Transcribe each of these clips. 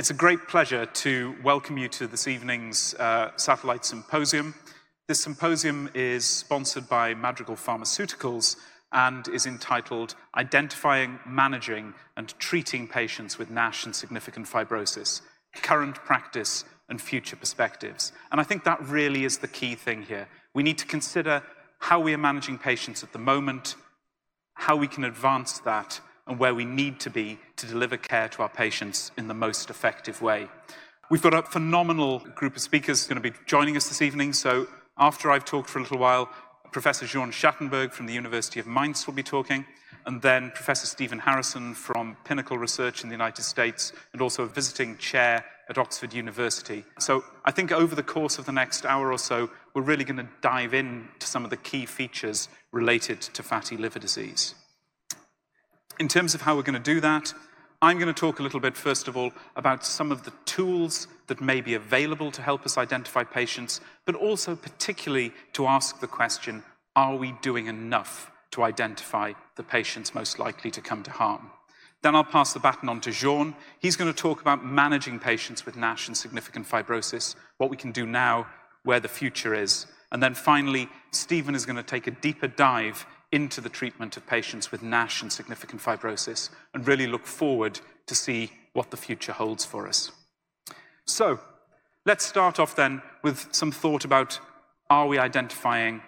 It's a great pleasure to welcome you to this evening's uh, Satellite Symposium. This symposium is sponsored by Madrigal Pharmaceuticals and is entitled Identifying, Managing and Treating Patients with NASH and Significant Fibrosis, Current Practice and Future Perspectives. And I think that really is the key thing here. We need to consider how we are managing patients at the moment, how we can advance that, and where we need to be to deliver care to our patients in the most effective way. We've got a phenomenal group of speakers going to be joining us this evening. So after I've talked for a little while, Professor Jean Schattenberg from the University of Mainz will be talking, and then Professor Stephen Harrison from Pinnacle Research in the United States, and also a visiting chair at Oxford University. So I think over the course of the next hour or so, we're really going to dive into some of the key features related to fatty liver disease. In terms of how we're going to do that, I'm going to talk a little bit, first of all, about some of the tools that may be available to help us identify patients, but also particularly to ask the question, are we doing enough to identify the patients most likely to come to harm? Then I'll pass the baton on to Jean. He's going to talk about managing patients with NASH and significant fibrosis, what we can do now, where the future is. And then finally, Stephen is going to take a deeper dive into the treatment of patients with NASH and significant fibrosis and really look forward to see what the future holds for us. So, let's start off then with some thought about are we identifying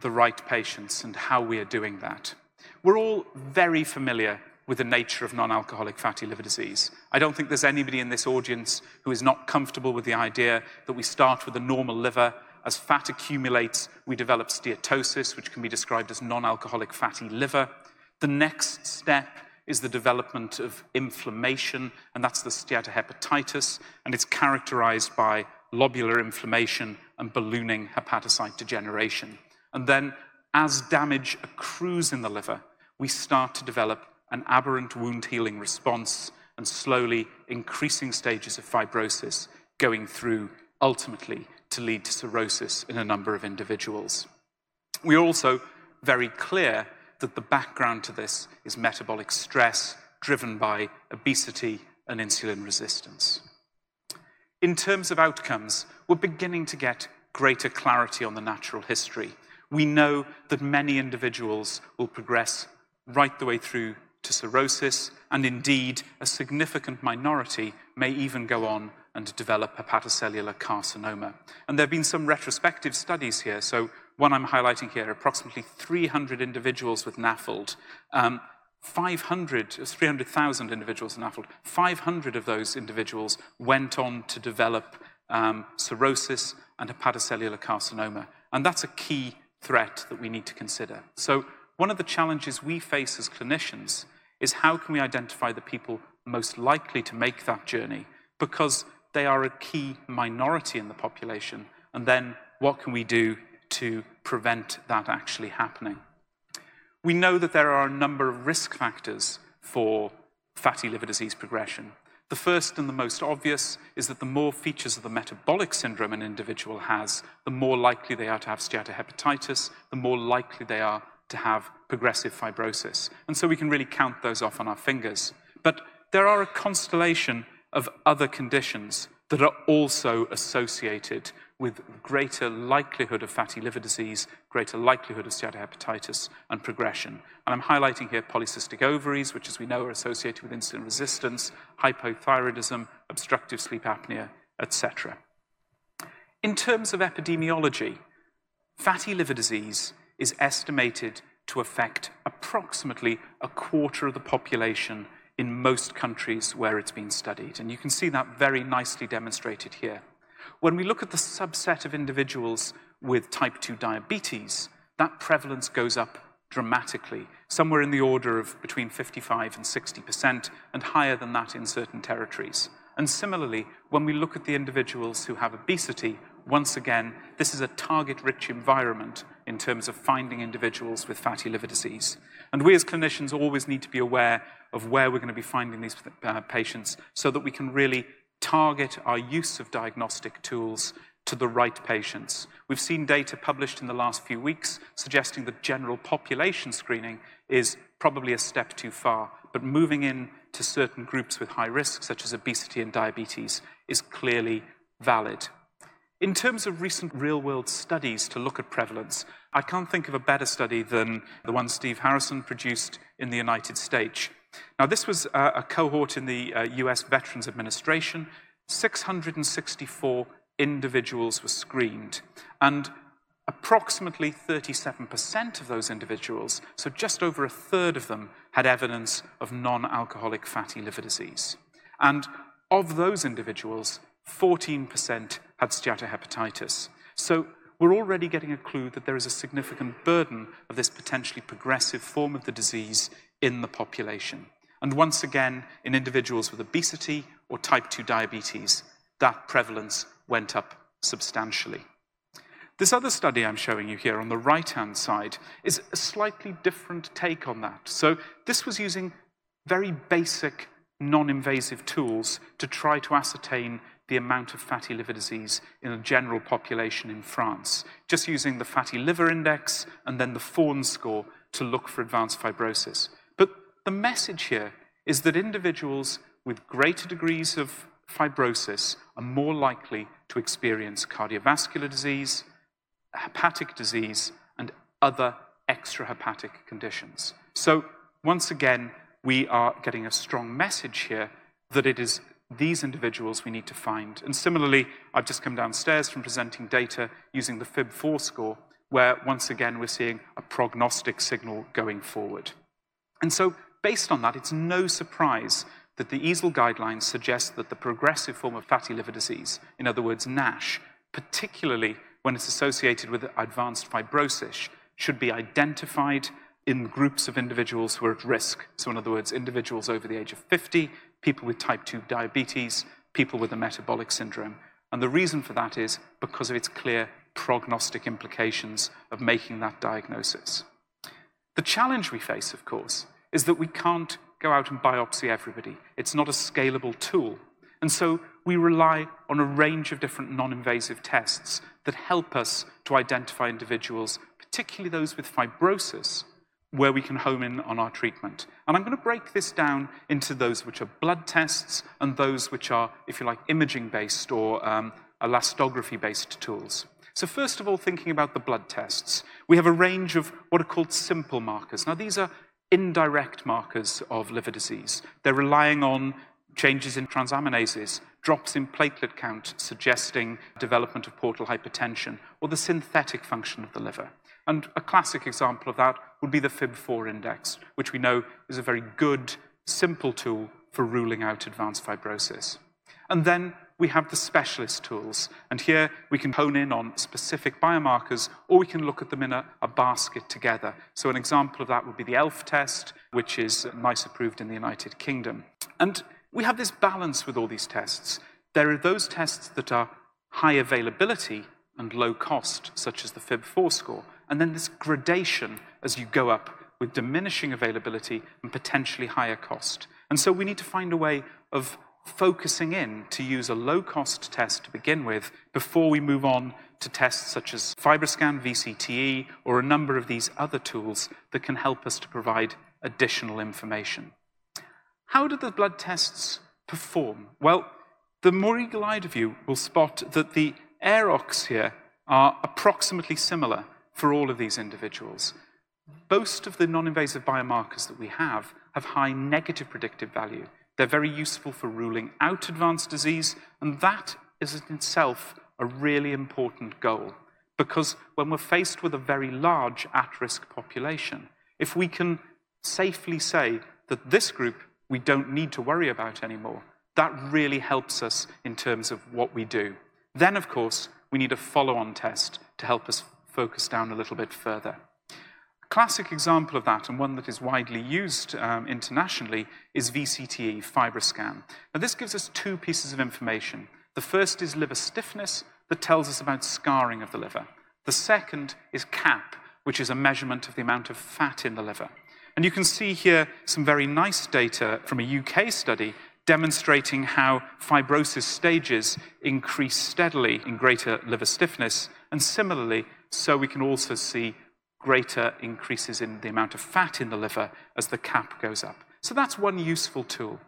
the right patients and how we are doing that. We're all very familiar with the nature of non-alcoholic fatty liver disease. I don't think there's anybody in this audience who is not comfortable with the idea that we start with a normal liver as fat accumulates, we develop steatosis, which can be described as non-alcoholic fatty liver. The next step is the development of inflammation, and that's the steatohepatitis, and it's characterized by lobular inflammation and ballooning hepatocyte degeneration. And then, as damage accrues in the liver, we start to develop an aberrant wound healing response and slowly increasing stages of fibrosis going through ultimately to lead to cirrhosis in a number of individuals. We are also very clear that the background to this is metabolic stress driven by obesity and insulin resistance. In terms of outcomes, we're beginning to get greater clarity on the natural history. We know that many individuals will progress right the way through to cirrhosis, and indeed, a significant minority may even go on and develop hepatocellular carcinoma. And there have been some retrospective studies here. So one I'm highlighting here, approximately 300 individuals with NAFLD. Um, 500, 300,000 individuals with NAFLD. 500 of those individuals went on to develop um, cirrhosis and hepatocellular carcinoma. And that's a key threat that we need to consider. So one of the challenges we face as clinicians is how can we identify the people most likely to make that journey? Because they are a key minority in the population. And then what can we do to prevent that actually happening? We know that there are a number of risk factors for fatty liver disease progression. The first and the most obvious is that the more features of the metabolic syndrome an individual has, the more likely they are to have steatohepatitis, the more likely they are to have progressive fibrosis. And so we can really count those off on our fingers. But there are a constellation of other conditions that are also associated with greater likelihood of fatty liver disease, greater likelihood of steatohepatitis, and progression. And I'm highlighting here polycystic ovaries, which, as we know, are associated with insulin resistance, hypothyroidism, obstructive sleep apnea, etc. In terms of epidemiology, fatty liver disease is estimated to affect approximately a quarter of the population in most countries where it's been studied. And you can see that very nicely demonstrated here. When we look at the subset of individuals with type 2 diabetes, that prevalence goes up dramatically, somewhere in the order of between 55 and 60%, and higher than that in certain territories. And similarly, when we look at the individuals who have obesity, once again, this is a target-rich environment in terms of finding individuals with fatty liver disease. And we as clinicians always need to be aware of where we're going to be finding these uh, patients so that we can really target our use of diagnostic tools to the right patients. We've seen data published in the last few weeks suggesting that general population screening is probably a step too far, but moving in to to certain groups with high risk, such as obesity and diabetes, is clearly valid. In terms of recent real world studies to look at prevalence, I can't think of a better study than the one Steve Harrison produced in the United States. Now, this was a, a cohort in the uh, US Veterans Administration. 664 individuals were screened, and approximately 37% of those individuals, so just over a third of them, had evidence of non alcoholic fatty liver disease. And of those individuals, 14% had steatohepatitis. So we're already getting a clue that there is a significant burden of this potentially progressive form of the disease in the population. And once again, in individuals with obesity or type 2 diabetes, that prevalence went up substantially. This other study I'm showing you here on the right-hand side is a slightly different take on that. So this was using very basic non-invasive tools to try to ascertain the amount of fatty liver disease in a general population in France, just using the fatty liver index and then the Forns score to look for advanced fibrosis. But the message here is that individuals with greater degrees of fibrosis are more likely to experience cardiovascular disease, hepatic disease, and other extrahepatic conditions. So, once again, we are getting a strong message here that it is these individuals we need to find. And similarly, I've just come downstairs from presenting data using the FIB4 score, where once again we're seeing a prognostic signal going forward. And so, based on that, it's no surprise that the EASL guidelines suggest that the progressive form of fatty liver disease, in other words, NASH, particularly when it's associated with advanced fibrosis should be identified in groups of individuals who are at risk. So, in other words, individuals over the age of 50, people with type 2 diabetes, people with a metabolic syndrome. And the reason for that is because of its clear prognostic implications of making that diagnosis. The challenge we face, of course, is that we can't go out and biopsy everybody. It's not a scalable tool. And so we rely on a range of different non invasive tests that help us to identify individuals, particularly those with fibrosis, where we can home in on our treatment. And I'm going to break this down into those which are blood tests and those which are, if you like, imaging based or um, elastography based tools. So, first of all, thinking about the blood tests, we have a range of what are called simple markers. Now, these are indirect markers of liver disease. They're relying on changes in transaminases, drops in platelet count suggesting development of portal hypertension, or the synthetic function of the liver. And a classic example of that would be the FIB4 index, which we know is a very good, simple tool for ruling out advanced fibrosis. And then we have the specialist tools. And here we can hone in on specific biomarkers, or we can look at them in a, a, basket together. So an example of that would be the ELF test, which is NICE approved in the United Kingdom. And we have this balance with all these tests. There are those tests that are high availability and low cost, such as the FIB4 score, and then this gradation as you go up with diminishing availability and potentially higher cost. And so we need to find a way of focusing in to use a low cost test to begin with before we move on to tests such as FibroScan, VCTE, or a number of these other tools that can help us to provide additional information. How do the blood tests perform? Well, the more eagle-eyed of you will spot that the AUROCs here are approximately similar for all of these individuals. Most of the non-invasive biomarkers that we have have high negative predictive value. They're very useful for ruling out advanced disease, and that is in itself a really important goal. Because when we're faced with a very large at-risk population, if we can safely say that this group we don't need to worry about anymore. That really helps us in terms of what we do. Then, of course, we need a follow on test to help us focus down a little bit further. A classic example of that, and one that is widely used um, internationally, is VCTE, FibroScan. Now, this gives us two pieces of information. The first is liver stiffness, that tells us about scarring of the liver. The second is CAP, which is a measurement of the amount of fat in the liver. And you can see here some very nice data from a UK study demonstrating how fibrosis stages increase steadily in greater liver stiffness. And similarly, so we can also see greater increases in the amount of fat in the liver as the cap goes up. So that's one useful tool.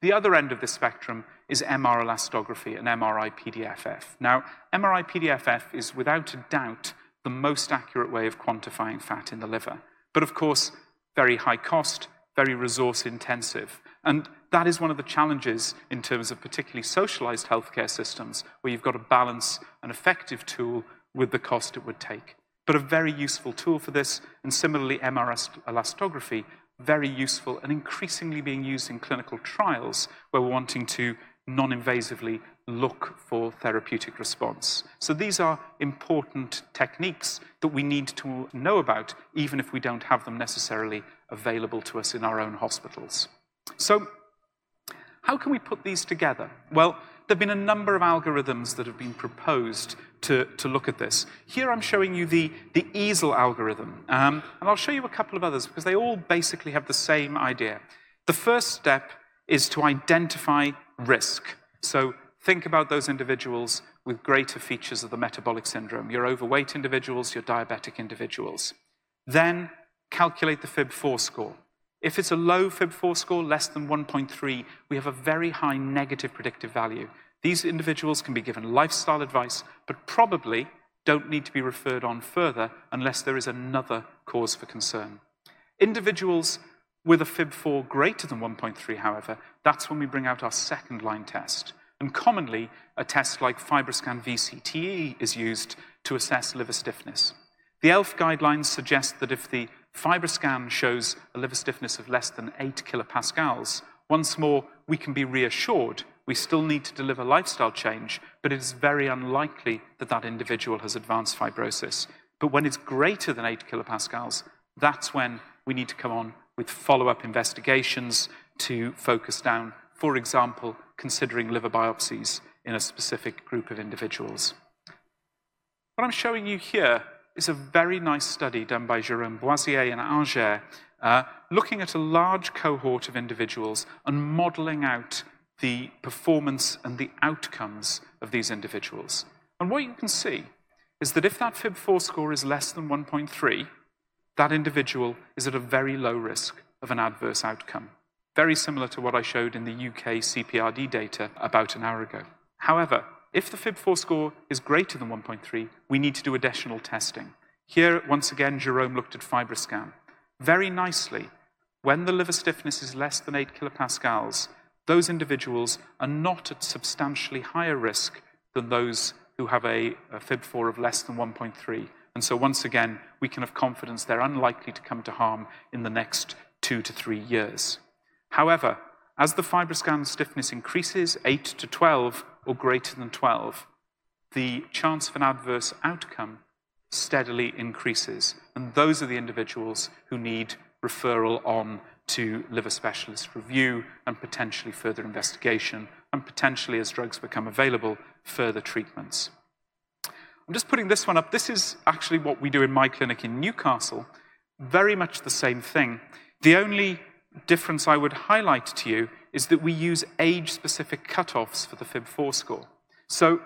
The other end of the spectrum is MR elastography and MRI PDFF. Now, MRI PDFF is without a doubt the most accurate way of quantifying fat in the liver. But of course, very high cost, very resource intensive. And that is one of the challenges in terms of particularly socialized healthcare systems, where you've got to balance an effective tool with the cost it would take. But a very useful tool for this, and similarly, MR elastography, very useful and increasingly being used in clinical trials where we're wanting to non-invasively look for therapeutic response. So these are important techniques that we need to know about, even if we don't have them necessarily available to us in our own hospitals. So how can we put these together? Well, there have been a number of algorithms that have been proposed to, to look at this. Here I'm showing you the, the EASL algorithm, um, and I'll show you a couple of others because they all basically have the same idea. The first step is to identify risk. So think about those individuals with greater features of the metabolic syndrome. Your overweight individuals, your diabetic individuals. Then calculate the FIB4 score. If it's a low FIB4 score, less than 1.3, we have a very high negative predictive value. These individuals can be given lifestyle advice, but probably don't need to be referred on further unless there is another cause for concern. Individuals with a FIB4 greater than 1.3, however, that's when we bring out our second line test. And commonly, a test like FibroScan VCTE is used to assess liver stiffness. The ELF guidelines suggest that if the FibroScan shows a liver stiffness of less than 8 kilopascals, once more, we can be reassured we still need to deliver lifestyle change, but it is very unlikely that that individual has advanced fibrosis. But when it's greater than 8 kilopascals, that's when we need to come on with follow-up investigations to focus down, for example, considering liver biopsies in a specific group of individuals. What I'm showing you here is a very nice study done by Jérôme Boursier in Angers, uh, looking at a large cohort of individuals and modeling out the performance and the outcomes of these individuals. And what you can see is that if that FIB4 score is less than 1.3, that individual is at a very low risk of an adverse outcome. Very similar to what I showed in the UK CPRD data about an hour ago. However, if the FIB4 score is greater than 1.3, we need to do additional testing. Here, once again, Jerome looked at FibroScan. Very nicely, when the liver stiffness is less than 8 kilopascals, those individuals are not at substantially higher risk than those who have a, a FIB4 of less than 1.3. And so once again, we can have confidence they're unlikely to come to harm in the next two to three years. However, as the FibroScan stiffness increases, 8 to 12 or greater than 12, the chance of an adverse outcome steadily increases. And those are the individuals who need referral on to liver specialist review and potentially further investigation, and potentially, as drugs become available, further treatments. I'm just putting this one up. This is actually what we do in my clinic in Newcastle. Very much the same thing. The only difference I would highlight to you is that we use age-specific cutoffs for the FIB4 score. So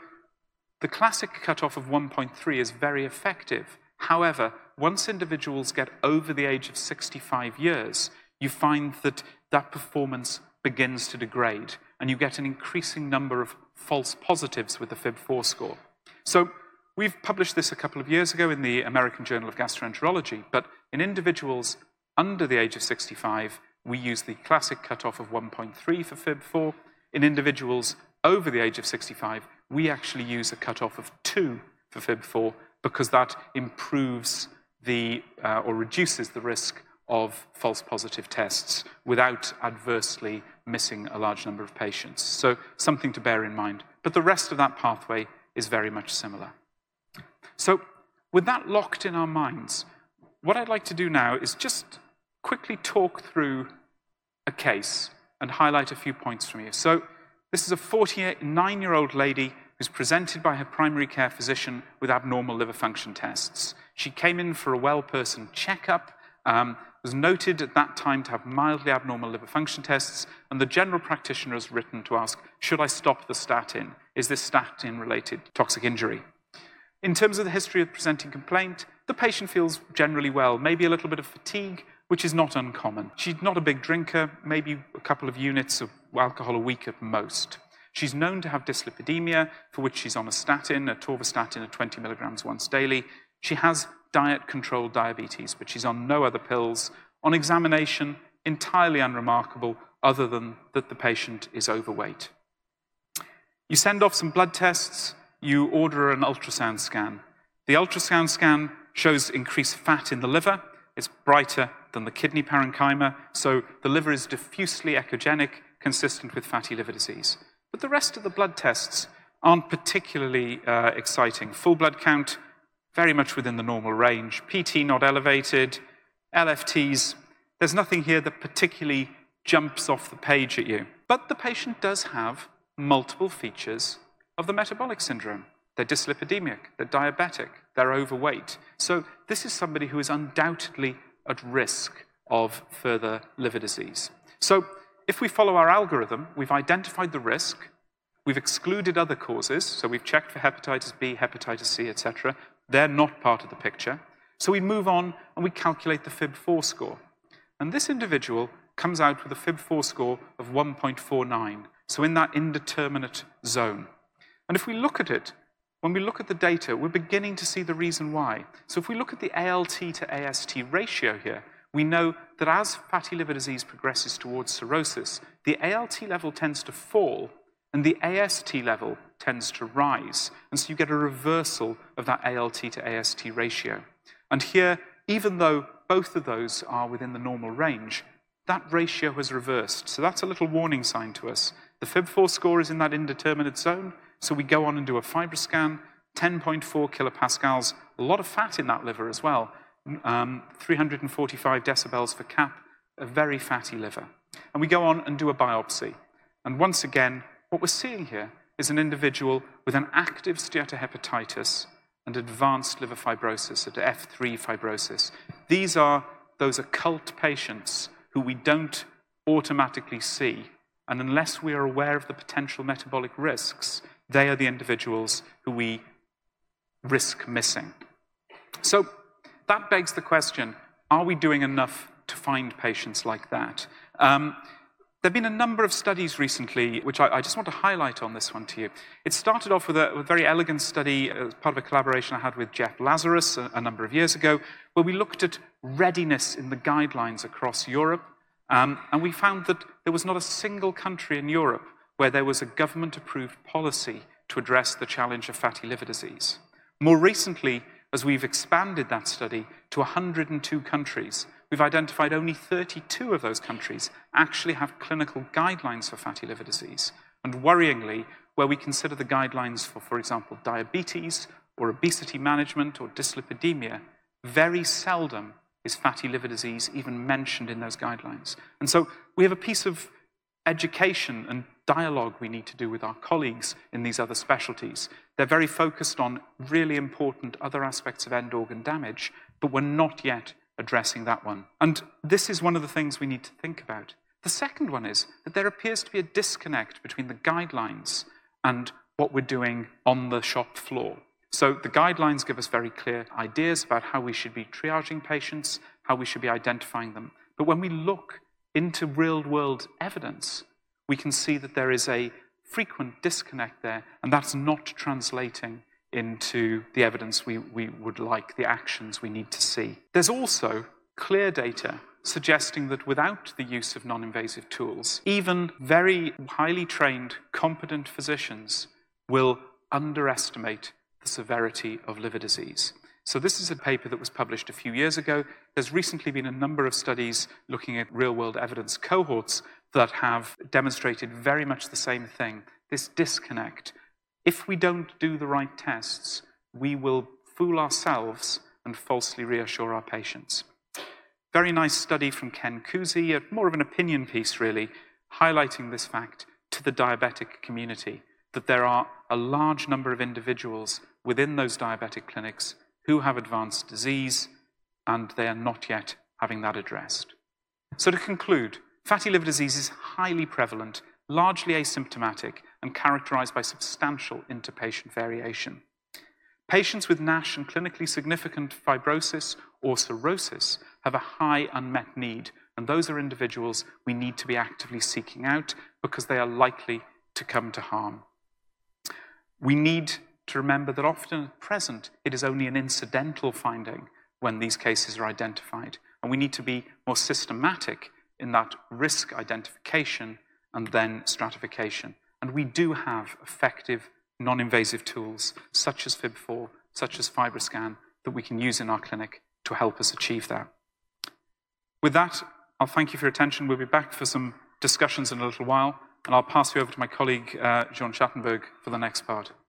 the classic cutoff of 1.3 is very effective. However, once individuals get over the age of 65 years, you find that that performance begins to degrade, and you get an increasing number of false positives with the FIB4 score. So We've published this a couple of years ago in the American Journal of Gastroenterology, but in individuals under the age of 65, we use the classic cutoff of 1.3 for FIB4. In individuals over the age of 65, we actually use a cutoff of 2 for FIB4 because that improves the uh, or reduces the risk of false positive tests without adversely missing a large number of patients. So something to bear in mind. But the rest of that pathway is very much similar. So with that locked in our minds, what I'd like to do now is just quickly talk through a case and highlight a few points from you. So this is a 49-year-old lady who's presented by her primary care physician with abnormal liver function tests. She came in for a well-person checkup, um, was noted at that time to have mildly abnormal liver function tests, and the general practitioner has written to ask, should I stop the statin? Is this statin-related toxic injury? In terms of the history of presenting complaint, the patient feels generally well, maybe a little bit of fatigue, which is not uncommon. She's not a big drinker, maybe a couple of units of alcohol a week at most. She's known to have dyslipidemia, for which she's on a statin, atorvastatin at 20 milligrams once daily. She has diet controlled diabetes, but she's on no other pills. On examination, entirely unremarkable, other than that the patient is overweight. You send off some blood tests, you order an ultrasound scan. The ultrasound scan shows increased fat in the liver. It's brighter than the kidney parenchyma, so the liver is diffusely echogenic, consistent with fatty liver disease. But the rest of the blood tests aren't particularly uh, exciting. Full blood count, very much within the normal range. PT not elevated. LFTs, there's nothing here that particularly jumps off the page at you. But the patient does have multiple features of the metabolic syndrome. They're dyslipidemic, they're diabetic, they're overweight. So this is somebody who is undoubtedly at risk of further liver disease. So if we follow our algorithm, we've identified the risk, we've excluded other causes, so we've checked for hepatitis B, hepatitis C, etc. They're not part of the picture. So we move on and we calculate the FIB4 score. And this individual comes out with a FIB4 score of 1.49, so in that indeterminate zone. And if we look at it, when we look at the data, we're beginning to see the reason why. So if we look at the ALT to AST ratio here, we know that as fatty liver disease progresses towards cirrhosis, the ALT level tends to fall and the AST level tends to rise. And so you get a reversal of that ALT to AST ratio. And here, even though both of those are within the normal range, that ratio has reversed. So that's a little warning sign to us. The FIB4 score is in that indeterminate zone, so we go on and do a FibroScan, 10.4 kilopascals, a lot of fat in that liver as well, um, 345 decibels for CAP, a very fatty liver. And we go on and do a biopsy. And once again, what we're seeing here is an individual with an active steatohepatitis and advanced liver fibrosis, at F3 fibrosis. These are those occult patients who we don't automatically see. And unless we are aware of the potential metabolic risks, they are the individuals who we risk missing. So that begs the question are we doing enough to find patients like that? Um, there have been a number of studies recently, which I, I, just want to highlight on this one to you. It started off with a, a very elegant study as part of a collaboration I had with Jeff Lazarus a, a, number of years ago, where we looked at readiness in the guidelines across Europe. Um, and we found that there was not a single country in Europe where there was a government approved policy to address the challenge of fatty liver disease. More recently, as we've expanded that study to 102 countries, we've identified only 32 of those countries actually have clinical guidelines for fatty liver disease. And worryingly, where we consider the guidelines for, for example, diabetes or obesity management or dyslipidemia, very seldom is fatty liver disease even mentioned in those guidelines. And so we have a piece of education and dialogue we need to do with our colleagues in these other specialties. They're very focused on really important other aspects of end organ damage, but we're not yet addressing that one. And this is one of the things we need to think about. The second one is that there appears to be a disconnect between the guidelines and what we're doing on the shop floor. So the guidelines give us very clear ideas about how we should be triaging patients, how we should be identifying them. But when we look into real world evidence, we can see that there is a frequent disconnect there, and that's not translating into the evidence we, we would like, the actions we need to see. There's also clear data suggesting that without the use of non invasive tools, even very highly trained, competent physicians will underestimate the severity of liver disease. So, this is a paper that was published a few years ago. There's recently been a number of studies looking at real world evidence cohorts that have demonstrated very much the same thing this disconnect. If we don't do the right tests, we will fool ourselves and falsely reassure our patients. Very nice study from Ken Cusi, more of an opinion piece, really, highlighting this fact to the diabetic community that there are a large number of individuals within those diabetic clinics who have advanced disease, and they are not yet having that addressed. So, to conclude, fatty liver disease is highly prevalent, largely asymptomatic, and characterized by substantial interpatient variation. Patients with NASH and clinically significant fibrosis or cirrhosis have a high unmet need And those are individuals we need to be actively seeking out because they are likely to come to harm. We need to remember that often at present it is only an incidental finding when these cases are identified. And we need to be more systematic in that risk identification and then stratification. And we do have effective non invasive tools such as FIB4, such as FibroScan, that we can use in our clinic to help us achieve that. With that, I'll thank you for your attention. We'll be back for some discussions in a little while, and I'll pass you over to my colleague, uh, Jean Schattenberg, for the next part.